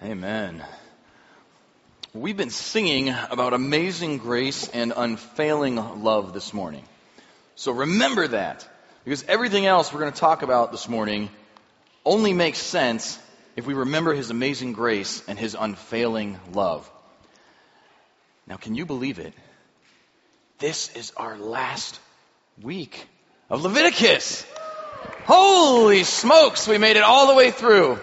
Amen. We've been singing about amazing grace and unfailing love this morning. So remember that, because everything else we're going to talk about this morning only makes sense if we remember His amazing grace and His unfailing love. Now, can you believe it? This is our last week of Leviticus. Holy smokes, we made it all the way through.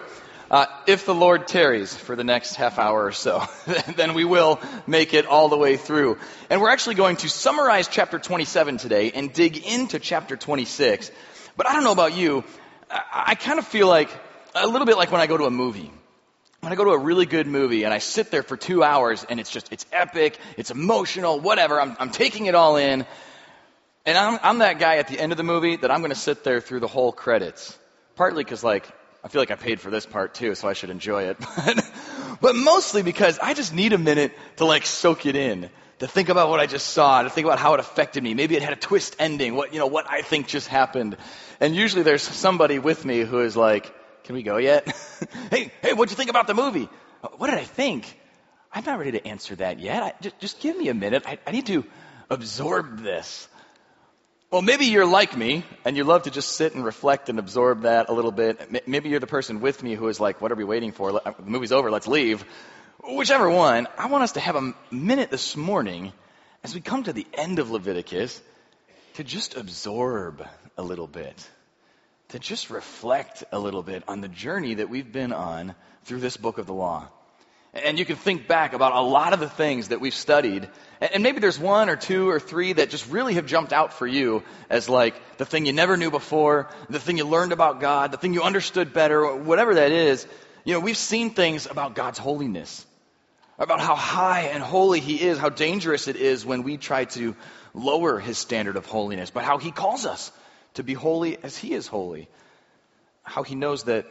Uh, if the Lord tarries for the next half hour or so, then we will make it all the way through. And we're actually going to summarize chapter 27 today and dig into chapter 26. But I don't know about you, I, I kind of feel like, a little bit like when I go to a movie. When I go to a really good movie and I sit there for two hours and it's just, it's epic, it's emotional, whatever, I'm, I'm taking it all in. And I'm, I'm that guy at the end of the movie that I'm going to sit there through the whole credits. Partly because, like, I feel like I paid for this part too, so I should enjoy it. but but mostly because I just need a minute to like soak it in, to think about what I just saw, to think about how it affected me. Maybe it had a twist ending, what, you know, what I think just happened. And usually there's somebody with me who is like, can we go yet? hey, hey, what'd you think about the movie? What did I think? I'm not ready to answer that yet. I, just, just give me a minute. I, I need to absorb this. Well, maybe you're like me and you love to just sit and reflect and absorb that a little bit. Maybe you're the person with me who is like, what are we waiting for? The movie's over, let's leave. Whichever one, I want us to have a minute this morning as we come to the end of Leviticus to just absorb a little bit, to just reflect a little bit on the journey that we've been on through this book of the law. And you can think back about a lot of the things that we've studied. And maybe there's one or two or three that just really have jumped out for you as like the thing you never knew before, the thing you learned about God, the thing you understood better, whatever that is. You know, we've seen things about God's holiness, about how high and holy He is, how dangerous it is when we try to lower His standard of holiness, but how He calls us to be holy as He is holy. How He knows that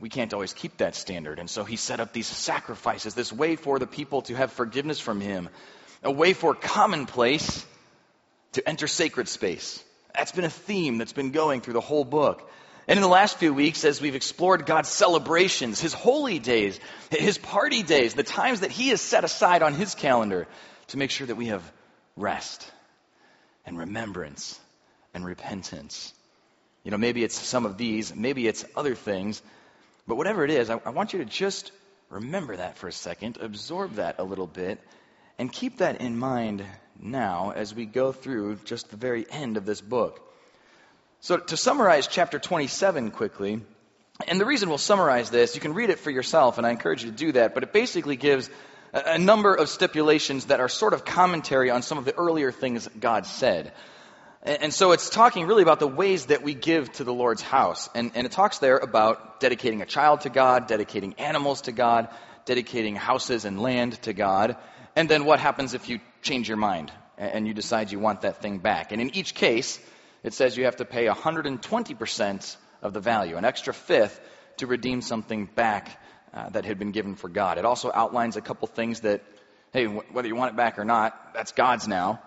we can't always keep that standard. And so he set up these sacrifices, this way for the people to have forgiveness from him, a way for commonplace to enter sacred space. That's been a theme that's been going through the whole book. And in the last few weeks, as we've explored God's celebrations, His holy days, His party days, the times that He has set aside on His calendar to make sure that we have rest and remembrance and repentance. You know, maybe it's some of these, maybe it's other things, but whatever it is, I, I want you to just remember that for a second, absorb that a little bit, and keep that in mind now as we go through just the very end of this book. So, to summarize chapter 27 quickly, and the reason we'll summarize this, you can read it for yourself, and I encourage you to do that, but it basically gives a, a number of stipulations that are sort of commentary on some of the earlier things God said. And so it's talking really about the ways that we give to the Lord's house. And, and, it talks there about dedicating a child to God, dedicating animals to God, dedicating houses and land to God. And then what happens if you change your mind and you decide you want that thing back? And in each case, it says you have to pay 120% of the value, an extra fifth, to redeem something back uh, that had been given for God. It also outlines a couple things that, hey, whether you want it back or not, that's God's now.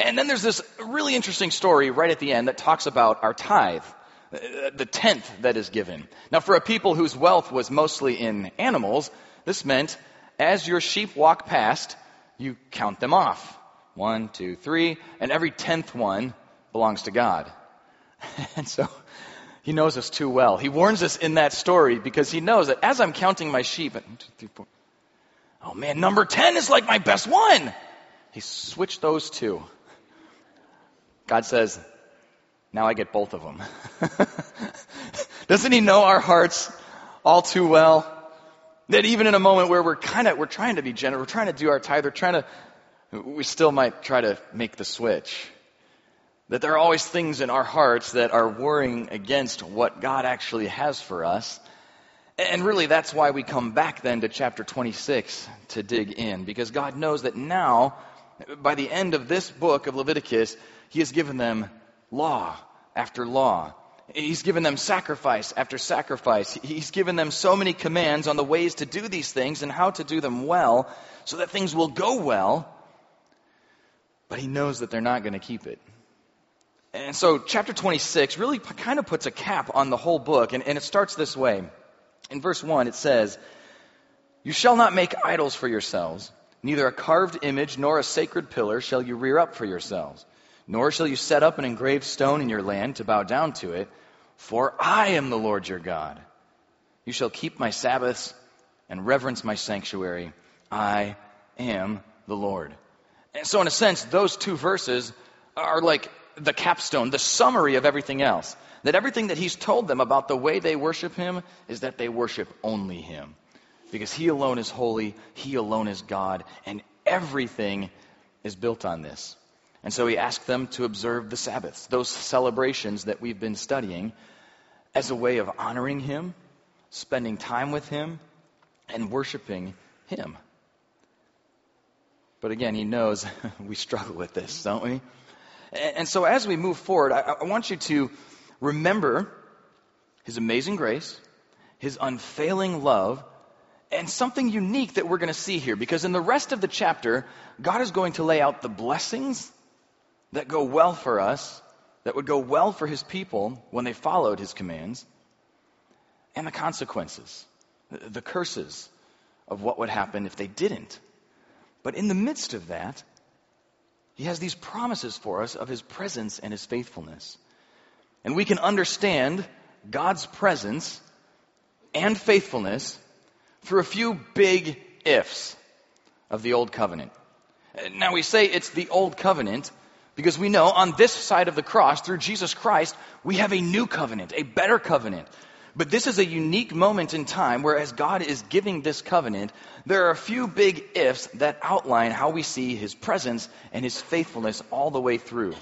And then there's this really interesting story right at the end that talks about our tithe, uh, the tenth that is given. Now, for a people whose wealth was mostly in animals, this meant as your sheep walk past, you count them off. One, two, three, and every tenth one belongs to God. And so he knows us too well. He warns us in that story because he knows that as I'm counting my sheep, one, two, three, four, oh man, number 10 is like my best one. He switched those two. God says, now I get both of them. Doesn't he know our hearts all too well? That even in a moment where we're kind of, we're trying to be generous, we're trying to do our tithe, we're trying to, we still might try to make the switch. That there are always things in our hearts that are warring against what God actually has for us. And really, that's why we come back then to chapter 26 to dig in, because God knows that now, by the end of this book of Leviticus, he has given them law after law. He's given them sacrifice after sacrifice. He's given them so many commands on the ways to do these things and how to do them well so that things will go well. But he knows that they're not going to keep it. And so, chapter 26 really kind of puts a cap on the whole book, and, and it starts this way. In verse 1, it says, You shall not make idols for yourselves, neither a carved image nor a sacred pillar shall you rear up for yourselves, nor shall you set up an engraved stone in your land to bow down to it, for I am the Lord your God. You shall keep my Sabbaths and reverence my sanctuary. I am the Lord. And so, in a sense, those two verses are like the capstone, the summary of everything else. That everything that he's told them about the way they worship him is that they worship only him. Because he alone is holy, he alone is God, and everything is built on this. And so he asked them to observe the Sabbaths, those celebrations that we've been studying, as a way of honoring him, spending time with him, and worshiping him. But again, he knows we struggle with this, don't we? And so as we move forward, I, want you to remember his amazing grace, his unfailing love, and something unique that we're going to see here. Because in the rest of the chapter, God is going to lay out the blessings that go well for us, that would go well for his people when they followed his commands, and the consequences, the curses of what would happen if they didn't. But in the midst of that, he has these promises for us of his presence and his faithfulness. And we can understand God's presence and faithfulness through a few big ifs of the Old Covenant. Now we say it's the Old Covenant because we know on this side of the cross, through Jesus Christ, we have a new covenant, a better covenant, but this is a unique moment in time where, as God is giving this covenant, there are a few big ifs that outline how we see his presence and his faithfulness all the way through.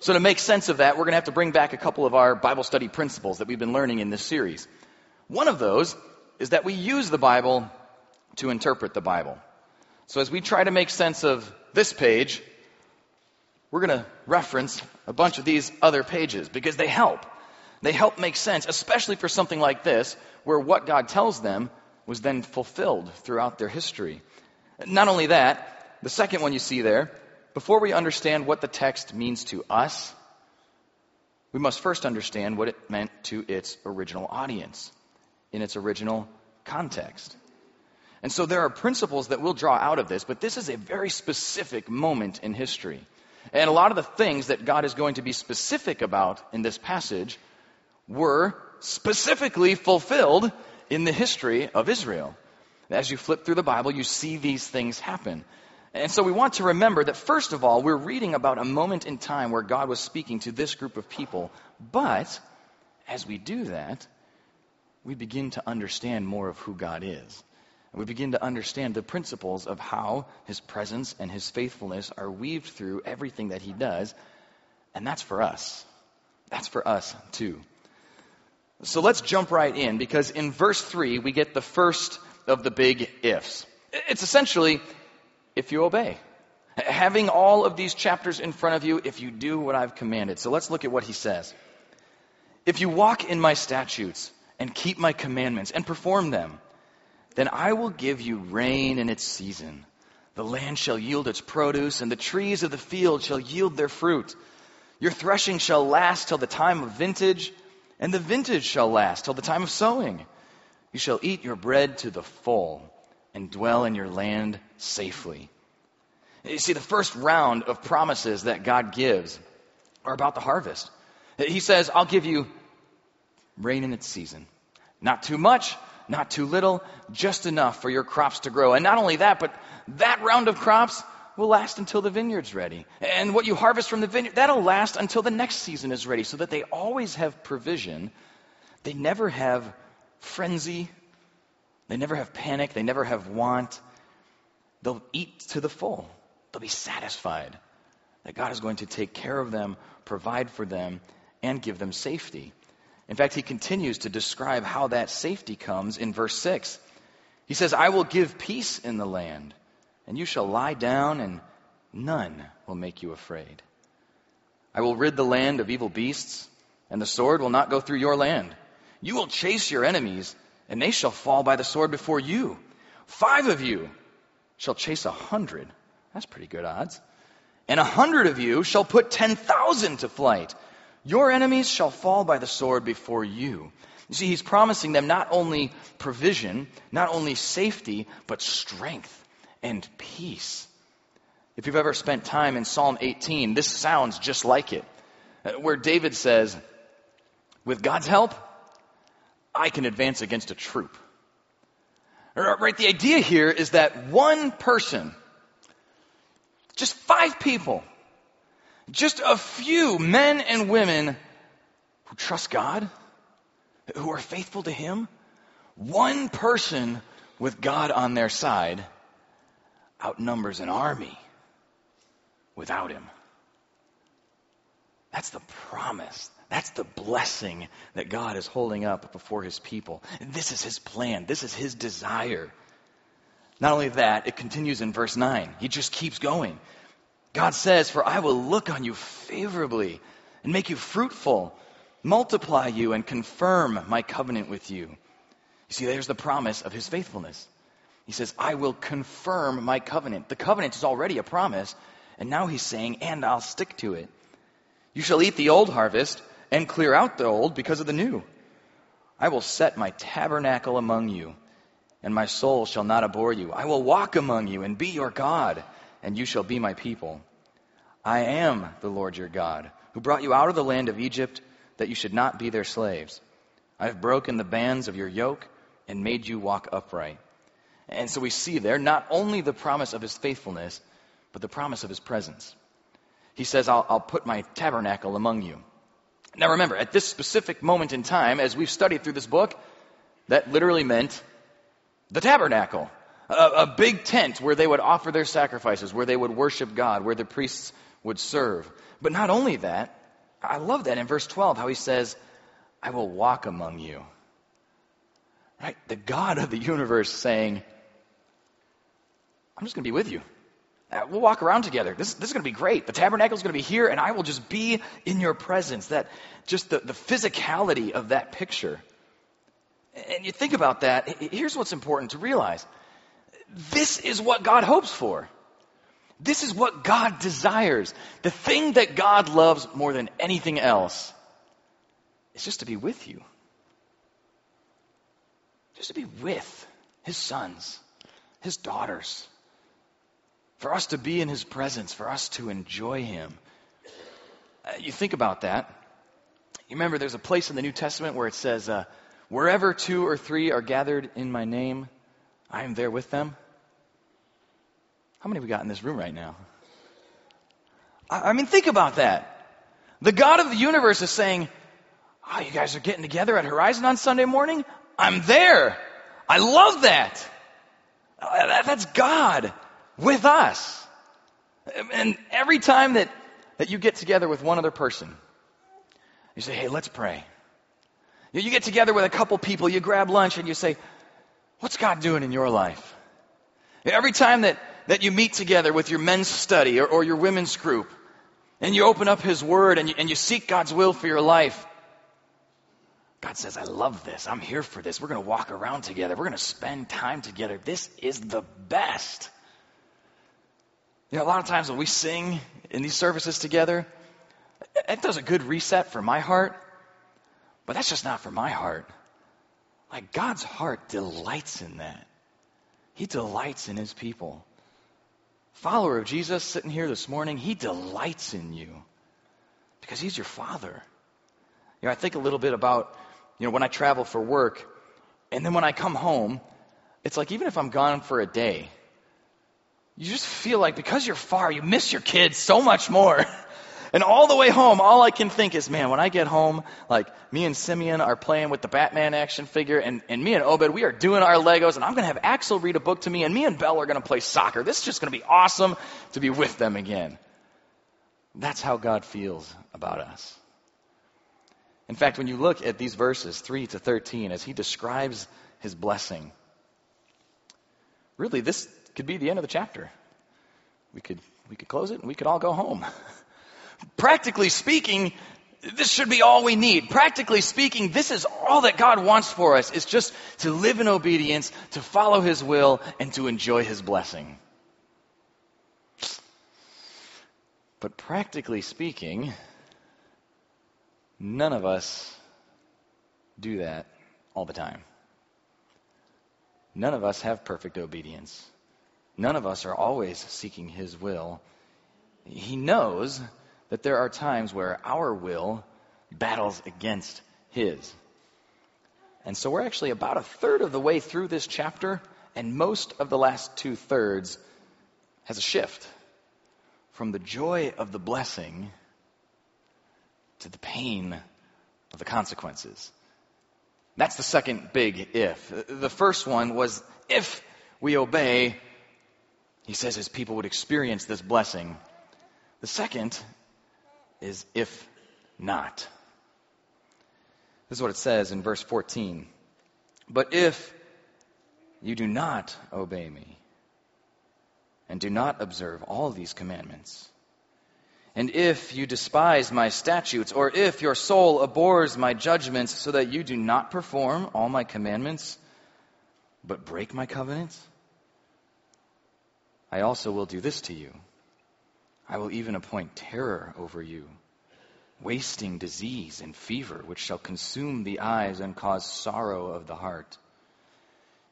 So, to make sense of that, we're going to have to bring back a couple of our Bible study principles that we've been learning in this series. One of those is that we use the Bible to interpret the Bible. So, as we try to make sense of this page, we're going to reference a bunch of these other pages because they help. They help make sense, especially for something like this, where what God tells them was then fulfilled throughout their history. Not only that, the second one you see there, before we understand what the text means to us, we must first understand what it meant to its original audience, in its original context. And so there are principles that we'll draw out of this, but this is a very specific moment in history. And a lot of the things that God is going to be specific about in this passage were specifically fulfilled in the history of Israel. As you flip through the Bible, you see these things happen. And so we want to remember that, first of all, we're reading about a moment in time where God was speaking to this group of people. But as we do that, we begin to understand more of who God is. And we begin to understand the principles of how his presence and his faithfulness are weaved through everything that he does. And that's for us. That's for us, too. So let's jump right in because in verse 3 we get the first of the big ifs. It's essentially if you obey. Having all of these chapters in front of you if you do what I've commanded. So let's look at what he says. If you walk in my statutes and keep my commandments and perform them, then I will give you rain in its season. The land shall yield its produce, and the trees of the field shall yield their fruit. Your threshing shall last till the time of vintage and the vintage shall last till the time of sowing. You shall eat your bread to the full and dwell in your land safely. You see, the first round of promises that God gives are about the harvest. He says, I'll give you rain in its season. Not too much, not too little, just enough for your crops to grow. And not only that, but that round of crops will last until the vineyard's ready. And what you harvest from the vineyard, that'll last until the next season is ready, so that they always have provision. They never have frenzy. They never have panic. They never have want. They'll eat to the full. They'll be satisfied that God is going to take care of them, provide for them, and give them safety. In fact, he continues to describe how that safety comes in verse 6. He says, I will give peace in the land and you shall lie down, and none will make you afraid. I will rid the land of evil beasts, and the sword will not go through your land. You will chase your enemies, and they shall fall by the sword before you. Five of you shall chase a hundred. That's pretty good odds. And a hundred of you shall put ten thousand to flight. Your enemies shall fall by the sword before you. You see, he's promising them not only provision, not only safety, but strength and peace. If you've ever spent time in Psalm 18, this sounds just like it, uh, where David says, With God's help, I can advance against a troop. Right? The idea here is that one person, just five people, just a few men and women who trust God, who are faithful to Him, one person with God on their side outnumbers an army without Him. That's the promise. That's the blessing that God is holding up before His people. This is His plan. This is His desire. Not only that, it continues in verse 9. He just keeps going. God says, For I will look on you favorably and make you fruitful, multiply you, and confirm my covenant with you. You see, there's the promise of his faithfulness. He says, I will confirm my covenant. The covenant is already a promise, and now he's saying, and I'll stick to it. You shall eat the old harvest and clear out the old because of the new. I will set my tabernacle among you, and my soul shall not abhor you. I will walk among you and be your God and you shall be my people. I am the Lord your God, who brought you out of the land of Egypt, that you should not be their slaves. I have broken the bands of your yoke and made you walk upright. And so we see there not only the promise of his faithfulness, but the promise of his presence. He says, I'll, I'll put my tabernacle among you. Now remember, at this specific moment in time, as we've studied through this book, that literally meant the tabernacle a, a big tent where they would offer their sacrifices, where they would worship God, where the priests would serve. But not only that, I love that in verse 12 how he says, I will walk among you. Right? The God of the universe saying, I'm just going to be with you. Uh, we'll walk around together. This, this is going to be great. The tabernacle is going to be here, and I will just be in your presence. That just the, the physicality of that picture. And you think about that. Here's what's important to realize this is what God hopes for. This is what God desires. The thing that God loves more than anything else is just to be with you. Just to be with his sons, his daughters. For us to be in his presence, for us to enjoy him. Uh, you think about that. You remember there's a place in the New Testament where it says, uh, Wherever two or three are gathered in my name, I am there with them. How many we got in this room right now? I, I mean, think about that. The God of the universe is saying, Oh, you guys are getting together at Horizon on Sunday morning? I'm there. I love that. Uh, that's God with us. And every time that, that you get together with one other person, you say, hey, let's pray. You get together with a couple people, you grab lunch, and you say, What's God doing in your life? Every time that, that you meet together with your men's study or, or your women's group, and you open up His Word and you, and you seek God's will for your life, God says, I love this. I'm here for this. We're going to walk around together. We're going to spend time together. This is the best. You know, a lot of times when we sing in these services together, it does a good reset for my heart, but that's just not for my heart. Like God's heart delights in that. He delights in his people. Follower of Jesus sitting here this morning, he delights in you because he's your father. You know, I think a little bit about, you know, when I travel for work and then when I come home, it's like even if I'm gone for a day, you just feel like because you're far, you miss your kids so much more. And all the way home, all I can think is, man, when I get home, like me and Simeon are playing with the Batman action figure, and, and me and Obed, we are doing our Legos, and I'm going to have Axel read a book to me, and me and Belle are going to play soccer. This is just going to be awesome to be with them again. That's how God feels about us. In fact, when you look at these verses, 3 to 13, as he describes his blessing, really, this could be the end of the chapter. We could, we could close it and we could all go home. Practically speaking, this should be all we need. Practically speaking, this is all that God wants for us is just to live in obedience, to follow His will, and to enjoy His blessing. But practically speaking, none of us do that all the time. None of us have perfect obedience. None of us are always seeking His will. He knows that there are times where our will battles against His. And so we're actually about a third of the way through this chapter, and most of the last two thirds has a shift from the joy of the blessing to the pain of the consequences. That's the second big if. The first one was if we obey, he says his people would experience this blessing. The second is if not. This is what it says in verse 14. But if you do not obey me and do not observe all these commandments, and if you despise my statutes, or if your soul abhors my judgments, so that you do not perform all my commandments, but break my covenants, I also will do this to you. I will even appoint terror over you, wasting disease and fever, which shall consume the eyes and cause sorrow of the heart.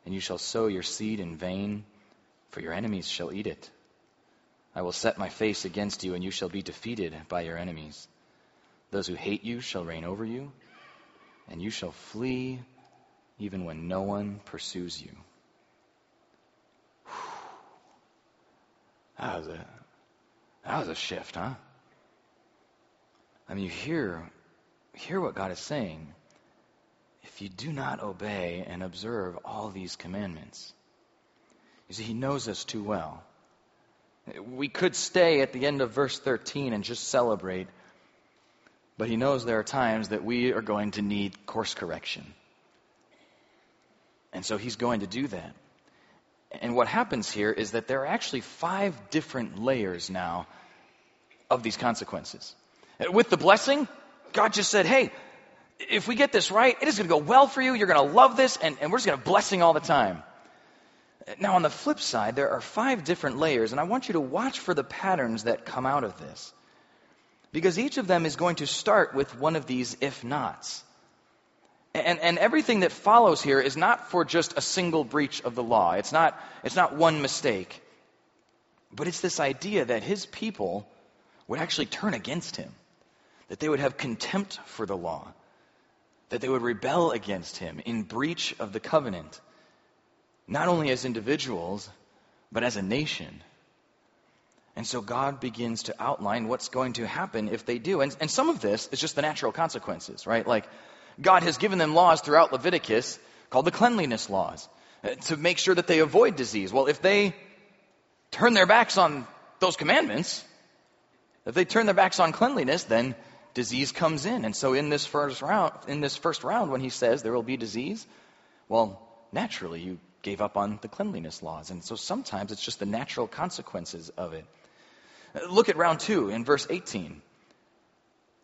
And you shall sow your seed in vain, for your enemies shall eat it. I will set my face against you, and you shall be defeated by your enemies. Those who hate you shall reign over you, and you shall flee even when no one pursues you. That was that was a shift, huh? I mean, you hear hear what God is saying. If you do not obey and observe all these commandments, you see, He knows us too well. We could stay at the end of verse 13 and just celebrate, but He knows there are times that we are going to need course correction. And so He's going to do that. And what happens here is that there are actually five different layers now of these consequences. With the blessing, God just said, hey, if we get this right, it is going to go well for you. You're going to love this, and, and we're just going to blessing all the time. Now, on the flip side, there are five different layers, and I want you to watch for the patterns that come out of this. Because each of them is going to start with one of these if nots. And, and everything that follows here is not for just a single breach of the law. It's not, it's not one mistake. But it's this idea that his people would actually turn against him, that they would have contempt for the law, that they would rebel against him in breach of the covenant, not only as individuals, but as a nation. And so God begins to outline what's going to happen if they do. And, and some of this is just the natural consequences, right? Like, God has given them laws throughout Leviticus called the cleanliness laws uh, to make sure that they avoid disease. Well, if they turn their backs on those commandments, if they turn their backs on cleanliness, then disease comes in. And so in this first round, in this first round, when he says there will be disease, well, naturally you gave up on the cleanliness laws. And so sometimes it's just the natural consequences of it. Uh, look at round two in verse 18.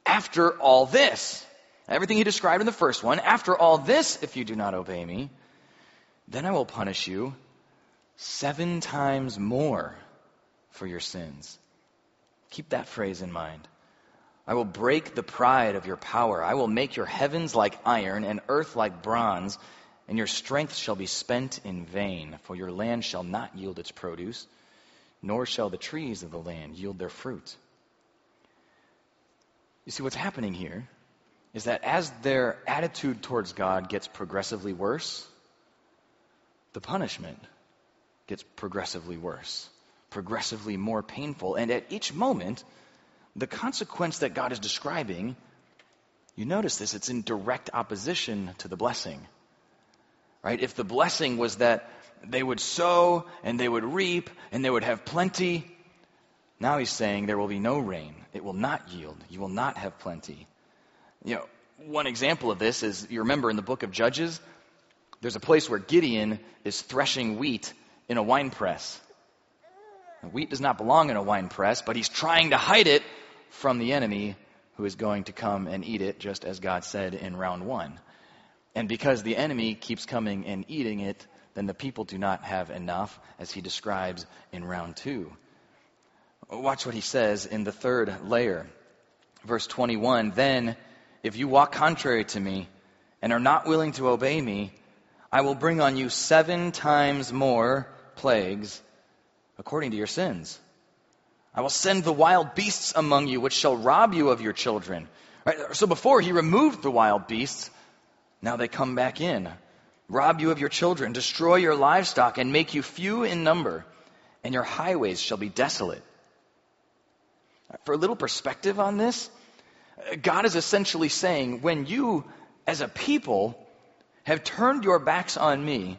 After all this, Everything he described in the first one. After all this, if you do not obey me, then I will punish you seven times more for your sins. Keep that phrase in mind. I will break the pride of your power. I will make your heavens like iron and earth like bronze, and your strength shall be spent in vain, for your land shall not yield its produce, nor shall the trees of the land yield their fruit. You see, what's happening here is that as their attitude towards God gets progressively worse, the punishment gets progressively worse, progressively more painful. And at each moment, the consequence that God is describing, you notice this, it's in direct opposition to the blessing. Right? If the blessing was that they would sow and they would reap and they would have plenty, now he's saying there will be no rain. It will not yield. You will not have plenty. You know, one example of this is you remember in the book of Judges, there's a place where Gideon is threshing wheat in a wine press. Wheat does not belong in a wine press, but he's trying to hide it from the enemy who is going to come and eat it, just as God said in round one. And because the enemy keeps coming and eating it, then the people do not have enough, as he describes in round two. Watch what he says in the third layer. Verse 21 Then if you walk contrary to me and are not willing to obey me, I will bring on you seven times more plagues according to your sins. I will send the wild beasts among you, which shall rob you of your children. Right? So before he removed the wild beasts, now they come back in, rob you of your children, destroy your livestock, and make you few in number, and your highways shall be desolate. For a little perspective on this, God is essentially saying, when you, as a people, have turned your backs on me,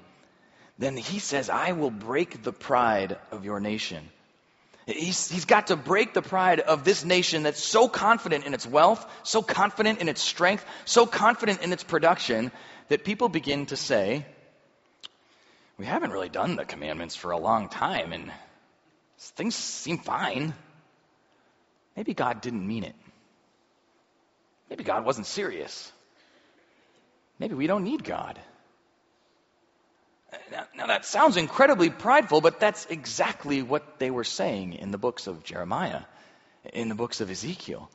then he says, I will break the pride of your nation. He's, he's got to break the pride of this nation that's so confident in its wealth, so confident in its strength, so confident in its production, that people begin to say, We haven't really done the commandments for a long time, and things seem fine. Maybe God didn't mean it. Maybe God wasn't serious. Maybe we don't need God. Now, now, that sounds incredibly prideful, but that's exactly what they were saying in the books of Jeremiah, in the books of Ezekiel.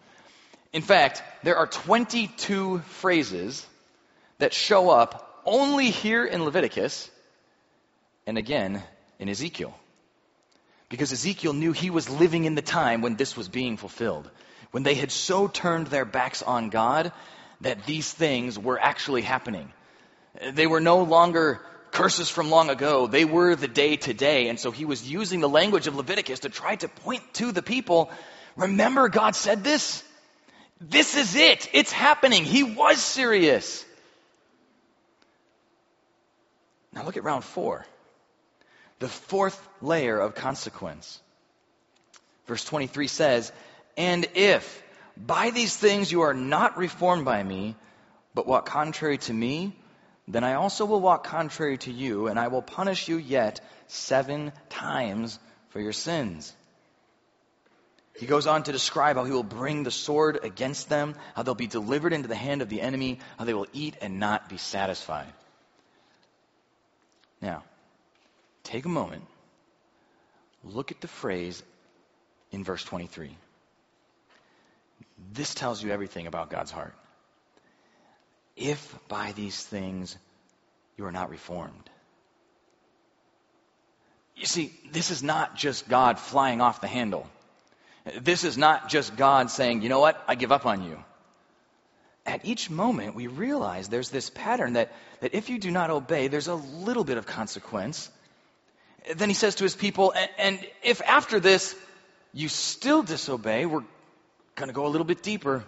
In fact, there are 22 phrases that show up only here in Leviticus and again in Ezekiel. Because Ezekiel knew he was living in the time when this was being fulfilled. When they had so turned their backs on God that these things were actually happening. They were no longer curses from long ago. They were the day to day. And so he was using the language of Leviticus to try to point to the people. Remember, God said this? This is it. It's happening. He was serious. Now look at round four. The fourth layer of consequence. Verse 23 says, And if by these things you are not reformed by me, but walk contrary to me, then I also will walk contrary to you, and I will punish you yet seven times for your sins. He goes on to describe how he will bring the sword against them, how they'll be delivered into the hand of the enemy, how they will eat and not be satisfied. Now, take a moment, look at the phrase in verse 23. This tells you everything about God's heart if by these things you are not reformed. You see, this is not just God flying off the handle. This is not just God saying, you know what, I give up on you. At each moment, we realize there's this pattern that, that if you do not obey, there's a little bit of consequence. Then he says to his people, and, if after this you still disobey, we're going to go a little bit deeper.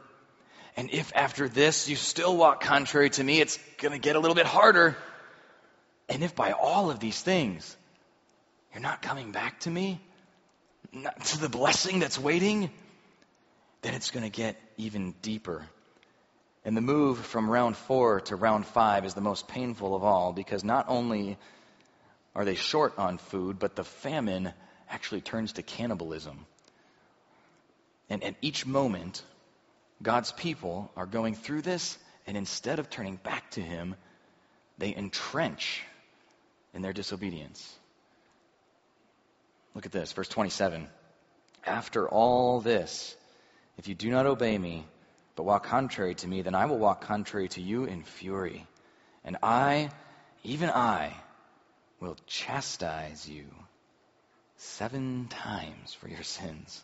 And if after this you still walk contrary to me, it's going to get a little bit harder. And if by all of these things you're not coming back to me, not to the blessing that's waiting, then it's going to get even deeper. And the move from round four to round five is the most painful of all because not only are they short on food, but the famine actually turns to cannibalism. And at each moment, God's people are going through this, and instead of turning back to Him, they entrench in their disobedience. Look at this, verse 27. After all this, if you do not obey me, but walk contrary to me, then I will walk contrary to you in fury. And I, even I, will chastise you seven times for your sins.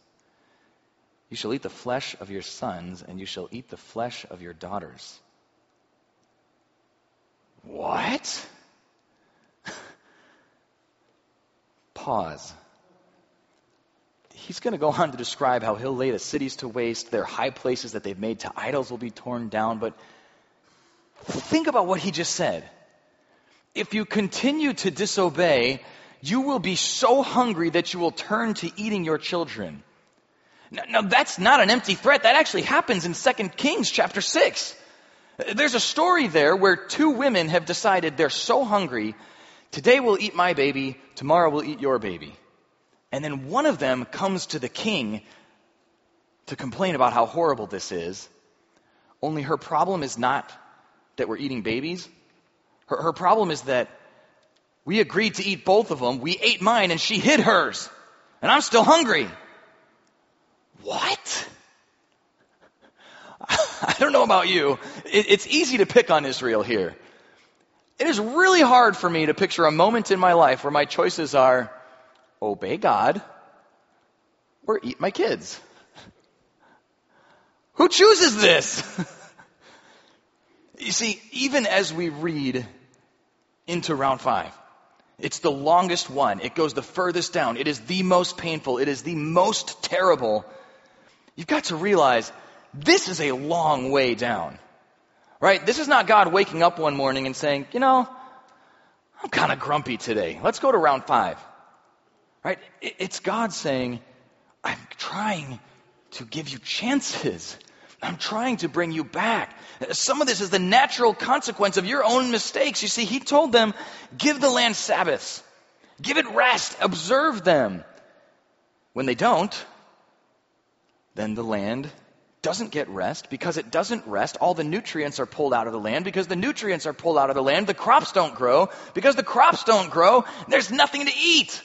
You shall eat the flesh of your sons, and you shall eat the flesh of your daughters. What? Pause. He's going to go on to describe how he'll lay the cities to waste, their high places that they've made to idols will be torn down. But think about what he just said. If you continue to disobey, you will be so hungry that you will turn to eating your children. Now, now, that's not an empty threat. That actually happens in 2 Kings chapter 6. There's a story there where two women have decided they're so hungry, today we'll eat my baby, tomorrow we'll eat your baby. And then one of them comes to the king to complain about how horrible this is. Only her problem is not that we're eating babies. Her, her problem is that we agreed to eat both of them. We ate mine and she hid hers. And I'm still hungry. What? I don't know about you. It, it's easy to pick on Israel here. It is really hard for me to picture a moment in my life where my choices are obey God or eat my kids. Who chooses this? you see, even as we read into round five, it's the longest one. It goes the furthest down. It is the most painful. It is the most terrible. You've got to realize this is a long way down. Right? This is not God waking up one morning and saying, you know, I'm kind of grumpy today. Let's go to round five. Right? It's God saying, I'm trying to give you chances. I'm trying to bring you back. Some of this is the natural consequence of your own mistakes. You see, he told them, give the land Sabbaths. Give it rest. Observe them. When they don't, then the land doesn't get rest. Because it doesn't rest, all the nutrients are pulled out of the land. Because the nutrients are pulled out of the land, the crops don't grow. Because the crops don't grow, there's nothing to eat.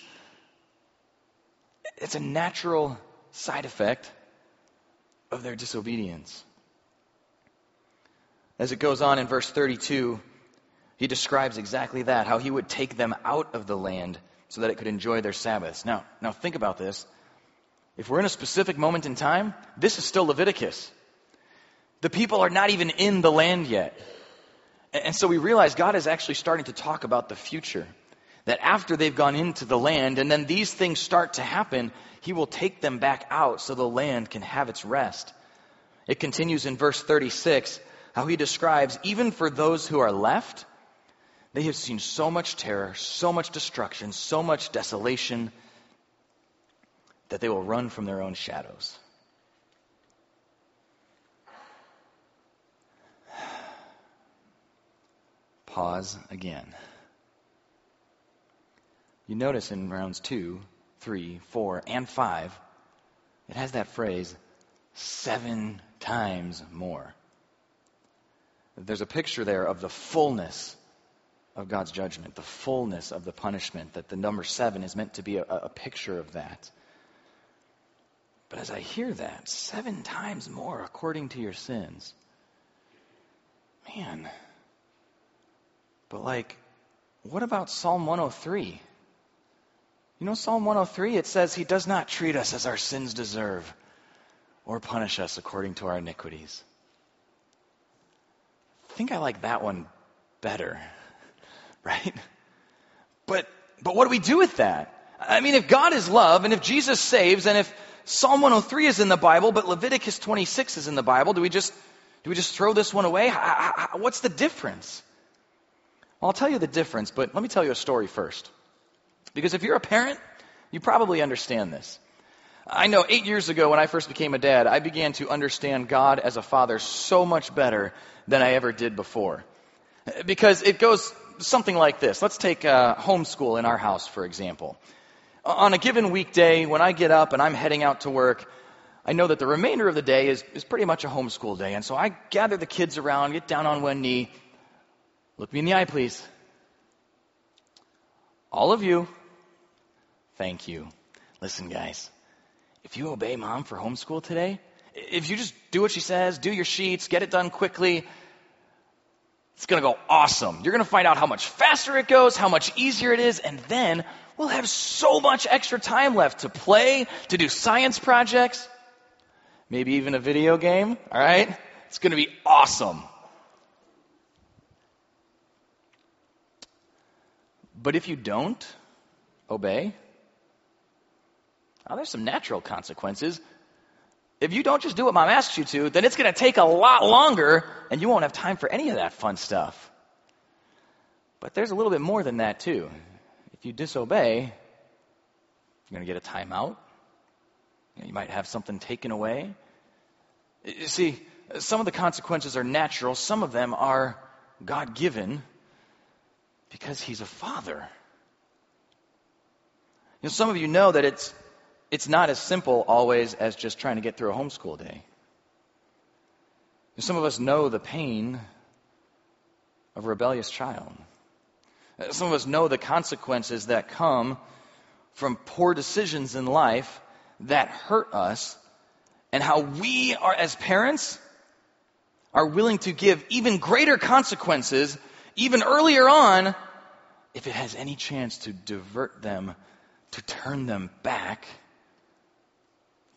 It's a natural side effect of their disobedience. As it goes on in verse 32, he describes exactly that, how he would take them out of the land so that it could enjoy their Sabbaths. Now, now think about this. If we're in a specific moment in time, this is still Leviticus. The people are not even in the land yet. And so we realize God is actually starting to talk about the future. That after they've gone into the land and then these things start to happen, he will take them back out so the land can have its rest. It continues in verse 36 how he describes even for those who are left, they have seen so much terror, so much destruction, so much desolation that they will run from their own shadows. Pause again. You notice in rounds two, three, four, and five, it has that phrase, seven times more. There's a picture there of the fullness of God's judgment, the fullness of the punishment, that the number seven is meant to be a, a picture of that. But as I hear that, seven times more according to your sins, man, but like, what about Psalm 103? You know, Psalm 103, it says, He does not treat us as our sins deserve or punish us according to our iniquities. I think I like that one better, right? But, but what do we do with that? I mean, if God is love and if Jesus saves and if Psalm 103 is in the Bible, but Leviticus 26 is in the Bible, do we just, do we just throw this one away? What's the difference? Well, I'll tell you the difference, but let me tell you a story first. Because if you're a parent, you probably understand this. I know eight years ago when I first became a dad, I began to understand God as a father so much better than I ever did before. Because it goes something like this. Let's take uh, homeschool in our house, for example. On a given weekday, when I get up and I'm heading out to work, I know that the remainder of the day is, is pretty much a homeschool day. And so I gather the kids around, get down on one knee. Look me in the eye, please. All of you, Thank you. Listen, guys, if you obey mom for homeschool today, if you just do what she says, do your sheets, get it done quickly, it's going to go awesome. You're going to find out how much faster it goes, how much easier it is, and then we'll have so much extra time left to play, to do science projects, maybe even a video game, all right? It's going to be awesome. But if you don't obey, now, there's some natural consequences. If you don't just do what mom asks you to, then it's going to take a lot longer and you won't have time for any of that fun stuff. But there's a little bit more than that, too. If you disobey, you're going to get a timeout. You might have something taken away. You see, some of the consequences are natural, some of them are God given because He's a father. You know, some of you know that it's it's not as simple always as just trying to get through a homeschool day. Some of us know the pain of a rebellious child. Some of us know the consequences that come from poor decisions in life that hurt us, and how we are, as parents, are willing to give even greater consequences, even earlier on, if it has any chance to divert them, to turn them back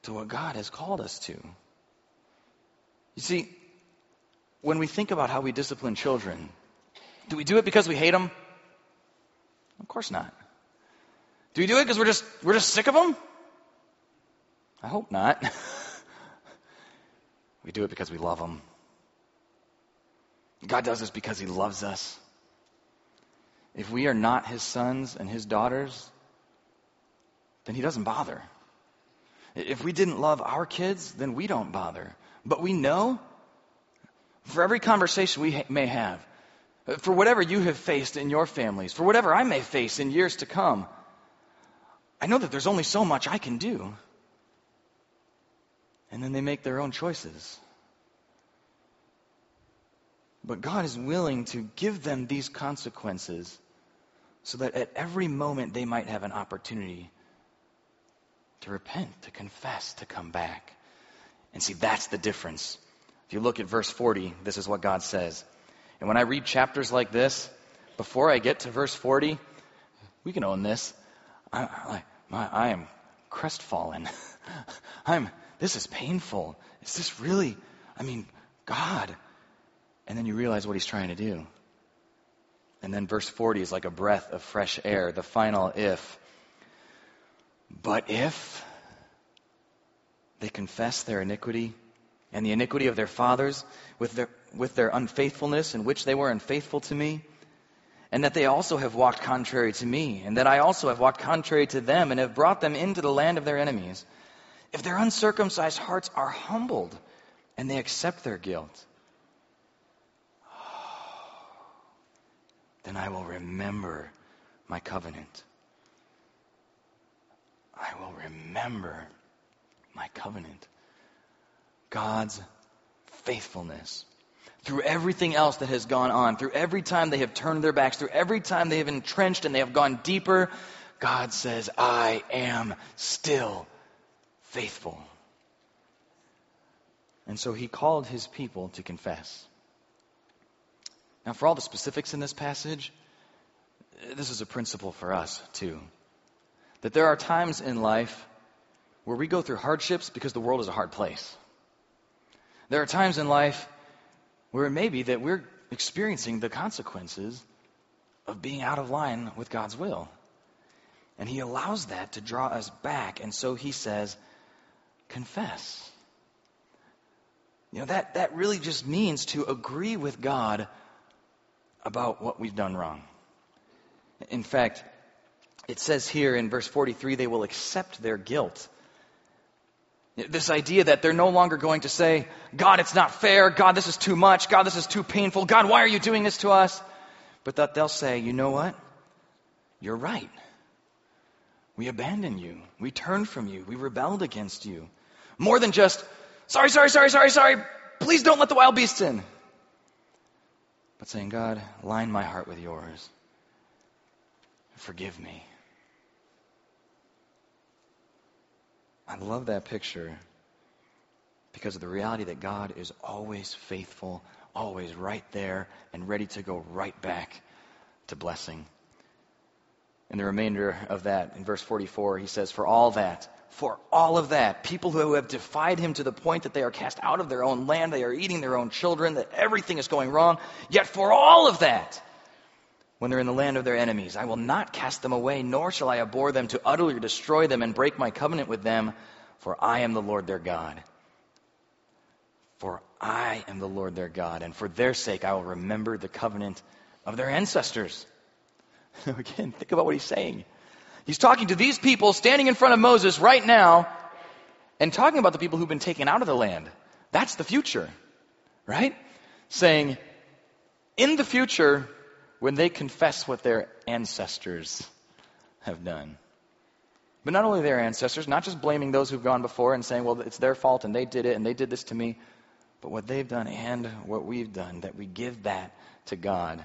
to what God has called us to. You see, when we think about how we discipline children, do we do it because we hate them? Of course not. Do we do it because we're just we're just sick of them? I hope not. we do it because we love them. God does this because he loves us. If we are not his sons and his daughters, then he doesn't bother. If we didn't love our kids, then we don't bother. But we know for every conversation we ha- may have, Uh, for whatever you have faced in your families, for whatever I may face in years to come, I know that there's only so much I can do. And then they make their own choices. But God is willing to give them these consequences so that at every moment they might have an opportunity to repent, to confess, to come back. And see, that's the difference. If you look at verse 40, this is what God says. And when I read chapters like this, before I get to verse 40, we can own this. I, I, I am crestfallen. I'm, this is painful. Is this really, I mean, God? And then you realize what he's trying to do. And then verse 40 is like a breath of fresh air, the final if. But if they confess their iniquity and the iniquity of their fathers with their, with their unfaithfulness in which they were unfaithful to me, and that they also have walked contrary to me, and that I also have walked contrary to them, and have brought them into the land of their enemies. If their uncircumcised hearts are humbled, and they accept their guilt, then I will remember my covenant. I will remember my covenant. God's faithfulness. Through everything else that has gone on, through every time they have turned their backs, through every time they have entrenched and they have gone deeper, God says, I am still faithful. And so he called his people to confess. Now, for all the specifics in this passage, this is a principle for us, too. That there are times in life where we go through hardships because the world is a hard place. There are times in life where it may be that we're experiencing the consequences of being out of line with God's will. And He allows that to draw us back. And so He says, confess. You know, that, that really just means to agree with God about what we've done wrong. In fact, it says here in verse 43 they will accept their guilt. This idea that they're no longer going to say, God, it's not fair. God, this is too much. God, this is too painful. God, why are you doing this to us? But that they'll say, you know what? You're right. We abandoned you. We turned from you. We rebelled against you. More than just, sorry, sorry, sorry, sorry, sorry. Please don't let the wild beasts in. But saying, God, line my heart with yours. Forgive me. I love that picture because of the reality that God is always faithful, always right there, and ready to go right back to blessing. In the remainder of that, in verse 44, he says, For all that, for all of that, people who have defied him to the point that they are cast out of their own land, they are eating their own children, that everything is going wrong, yet for all of that, when they're in the land of their enemies. I will not cast them away, nor shall I abhor them to utterly destroy them and break my covenant with them, for I am the Lord their God. For I am the Lord their God, and for their sake I will remember the covenant of their ancestors. Again, think about what he's saying. He's talking to these people standing in front of Moses right now and talking about the people who've been taken out of the land. That's the future, right? Saying, in the future, when they confess what their ancestors have done. But not only their ancestors, not just blaming those who've gone before and saying, well, it's their fault and they did it and they did this to me, but what they've done and what we've done, that we give that to God.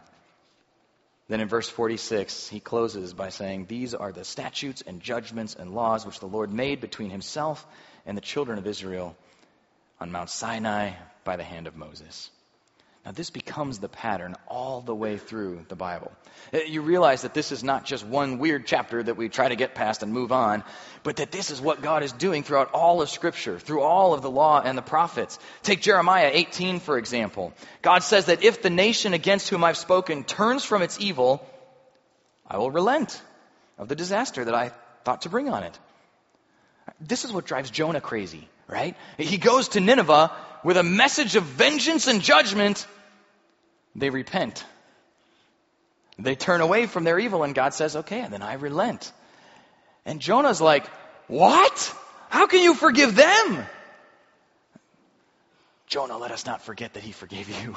Then in verse 46, he closes by saying, These are the statutes and judgments and laws which the Lord made between himself and the children of Israel on Mount Sinai by the hand of Moses. Now, this becomes the pattern all the way through the Bible. Uh, you realize that this is not just one weird chapter that we try to get past and move on, but that this is what God is doing throughout all of Scripture, through all of the law and the prophets. Take Jeremiah 18, for example. God says that if the nation against whom I've spoken turns from its evil, I will relent of the disaster that I thought to bring on it. This is what drives Jonah crazy, right? He goes to Nineveh with a message of vengeance and judgment, they repent. They turn away from their evil, and God says, okay, and then I relent. And Jonah's like, what? How can you forgive them? Jonah, let us not forget that he forgave you.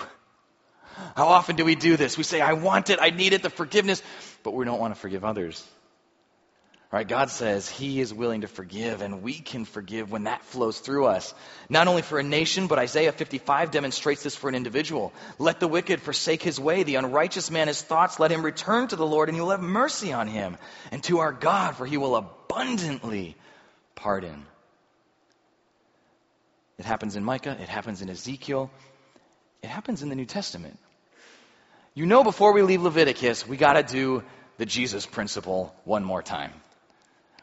How often do we do this? We say, I want it, I need it, the forgiveness, but we don't want to forgive others. Right? God says He is willing to forgive, and we can forgive when that flows through us. Not only for a nation, but Isaiah 55 demonstrates this for an individual. Let the wicked forsake his way, the unrighteous man his thoughts. Let him return to the Lord, and He will have mercy on him, and to our God, for He will abundantly pardon. It happens in Micah, it happens in Ezekiel, it happens in the New Testament. You know, before we leave Leviticus, we got to do the Jesus principle one more time.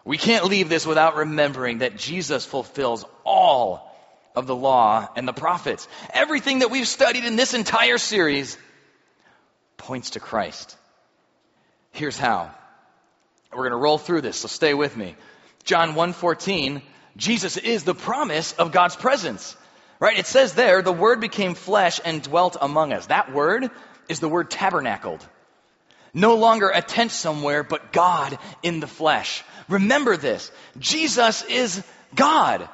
We can't leave this without remembering that Jesus fulfills all of the law and the prophets. Everything that we've studied in this entire series points to Christ. Here's how. We're going to roll through this, so stay with me. John 1:14, Jesus is the promise of God's presence. Right? It says there, the word became flesh and dwelt among us. That word is the word tabernacled. No longer a tent somewhere, but God in the flesh. Remember this. Jesus is God.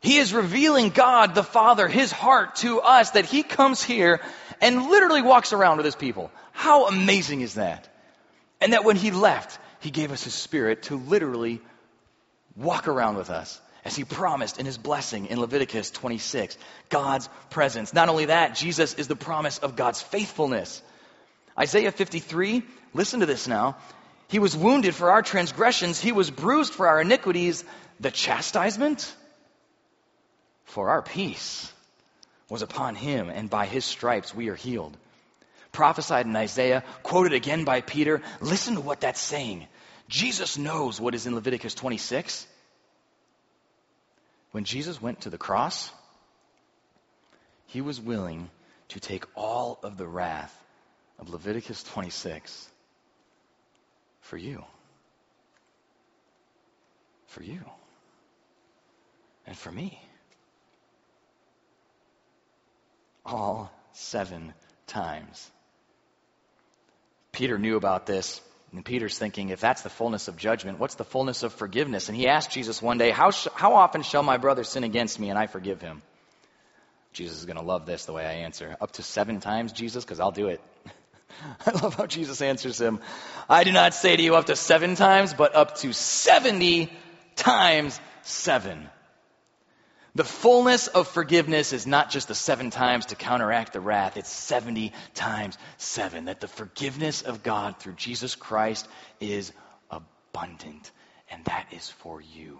He is revealing God the Father, His heart to us, that He comes here and literally walks around with His people. How amazing is that? And that when He left, He gave us His Spirit to literally walk around with us as he promised in his blessing in Leviticus 26. God's presence. Not only that, Jesus is the promise of God's faithfulness. Isaiah 53, listen to this now. He was wounded for our transgressions, he was bruised for our iniquities. The chastisement for our peace was upon him, and by his stripes we are healed. Prophesied in Isaiah, quoted again by Peter. Listen to what that's saying. Jesus knows what is in Leviticus 26. When Jesus went to the cross, he was willing to take all of the wrath of Leviticus 26 for you. For you. And for me. All seven times. Peter knew about this. And Peter's thinking, if that's the fullness of judgment, what's the fullness of forgiveness? And he asked Jesus one day, How, sh- how often shall my brother sin against me and I forgive him? Jesus is going to love this the way I answer. Up to seven times, Jesus, because I'll do it. I love how Jesus answers him. I do not say to you up to seven times, but up to 70 times seven. The fullness of forgiveness is not just the seven times to counteract the wrath, it's 70 times seven. That the forgiveness of God through Jesus Christ is abundant, and that is for you.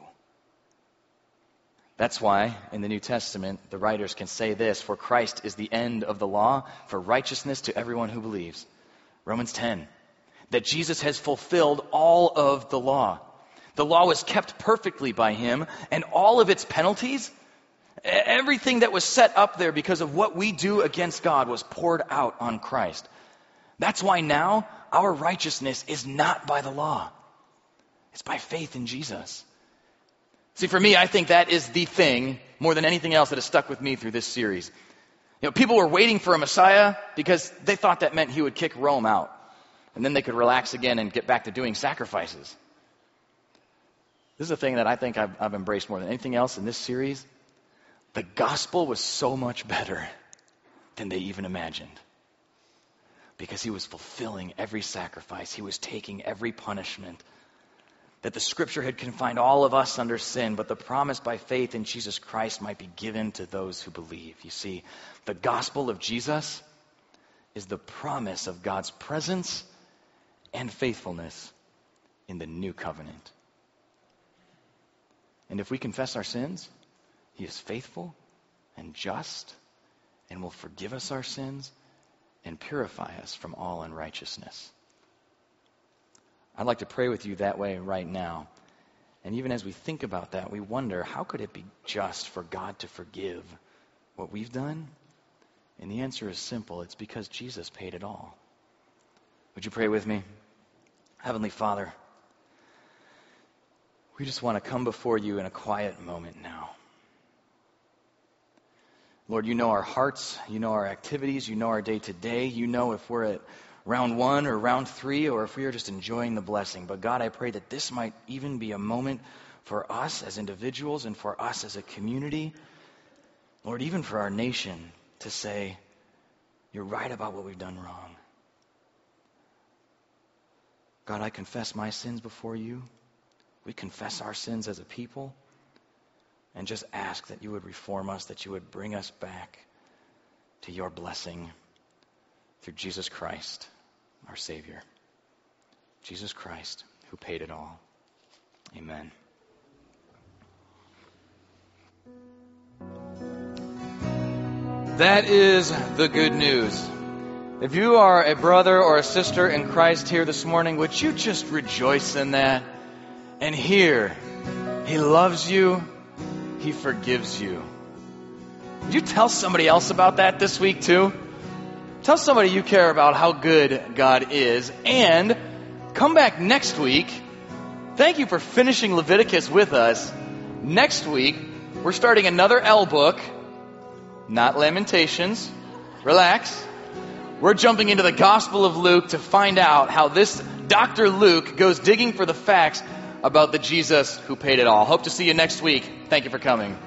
That's why in the New Testament the writers can say this For Christ is the end of the law for righteousness to everyone who believes. Romans 10. That Jesus has fulfilled all of the law. The law was kept perfectly by him, and all of its penalties, everything that was set up there because of what we do against God was poured out on Christ. That's why now our righteousness is not by the law. It's by faith in Jesus. See, for me, I think that is the thing more than anything else that has stuck with me through this series. You know, people were waiting for a Messiah because they thought that meant he would kick Rome out. And then they could relax again and get back to doing sacrifices. This is a thing that I think I've, I've embraced more than anything else in this series. The gospel was so much better than they even imagined. Because he was fulfilling every sacrifice, he was taking every punishment that the scripture had confined all of us under sin, but the promise by faith in Jesus Christ might be given to those who believe. You see, the gospel of Jesus is the promise of God's presence and faithfulness in the new covenant. And if we confess our sins, He is faithful and just and will forgive us our sins and purify us from all unrighteousness. I'd like to pray with you that way right now. And even as we think about that, we wonder how could it be just for God to forgive what we've done? And the answer is simple it's because Jesus paid it all. Would you pray with me? Heavenly Father, we just want to come before you in a quiet moment now. Lord, you know our hearts, you know our activities, you know our day to day, you know if we're at round one or round three or if we are just enjoying the blessing. But God, I pray that this might even be a moment for us as individuals and for us as a community, Lord, even for our nation to say, You're right about what we've done wrong. God, I confess my sins before you. We confess our sins as a people and just ask that you would reform us, that you would bring us back to your blessing through Jesus Christ, our Savior. Jesus Christ, who paid it all. Amen. That is the good news. If you are a brother or a sister in Christ here this morning, would you just rejoice in that? And hear, He loves you, He forgives you. Would you tell somebody else about that this week too? Tell somebody you care about how good God is, and come back next week. Thank you for finishing Leviticus with us. Next week, we're starting another L book, not Lamentations. Relax. We're jumping into the Gospel of Luke to find out how this Dr. Luke goes digging for the facts about the Jesus who paid it all. Hope to see you next week. Thank you for coming.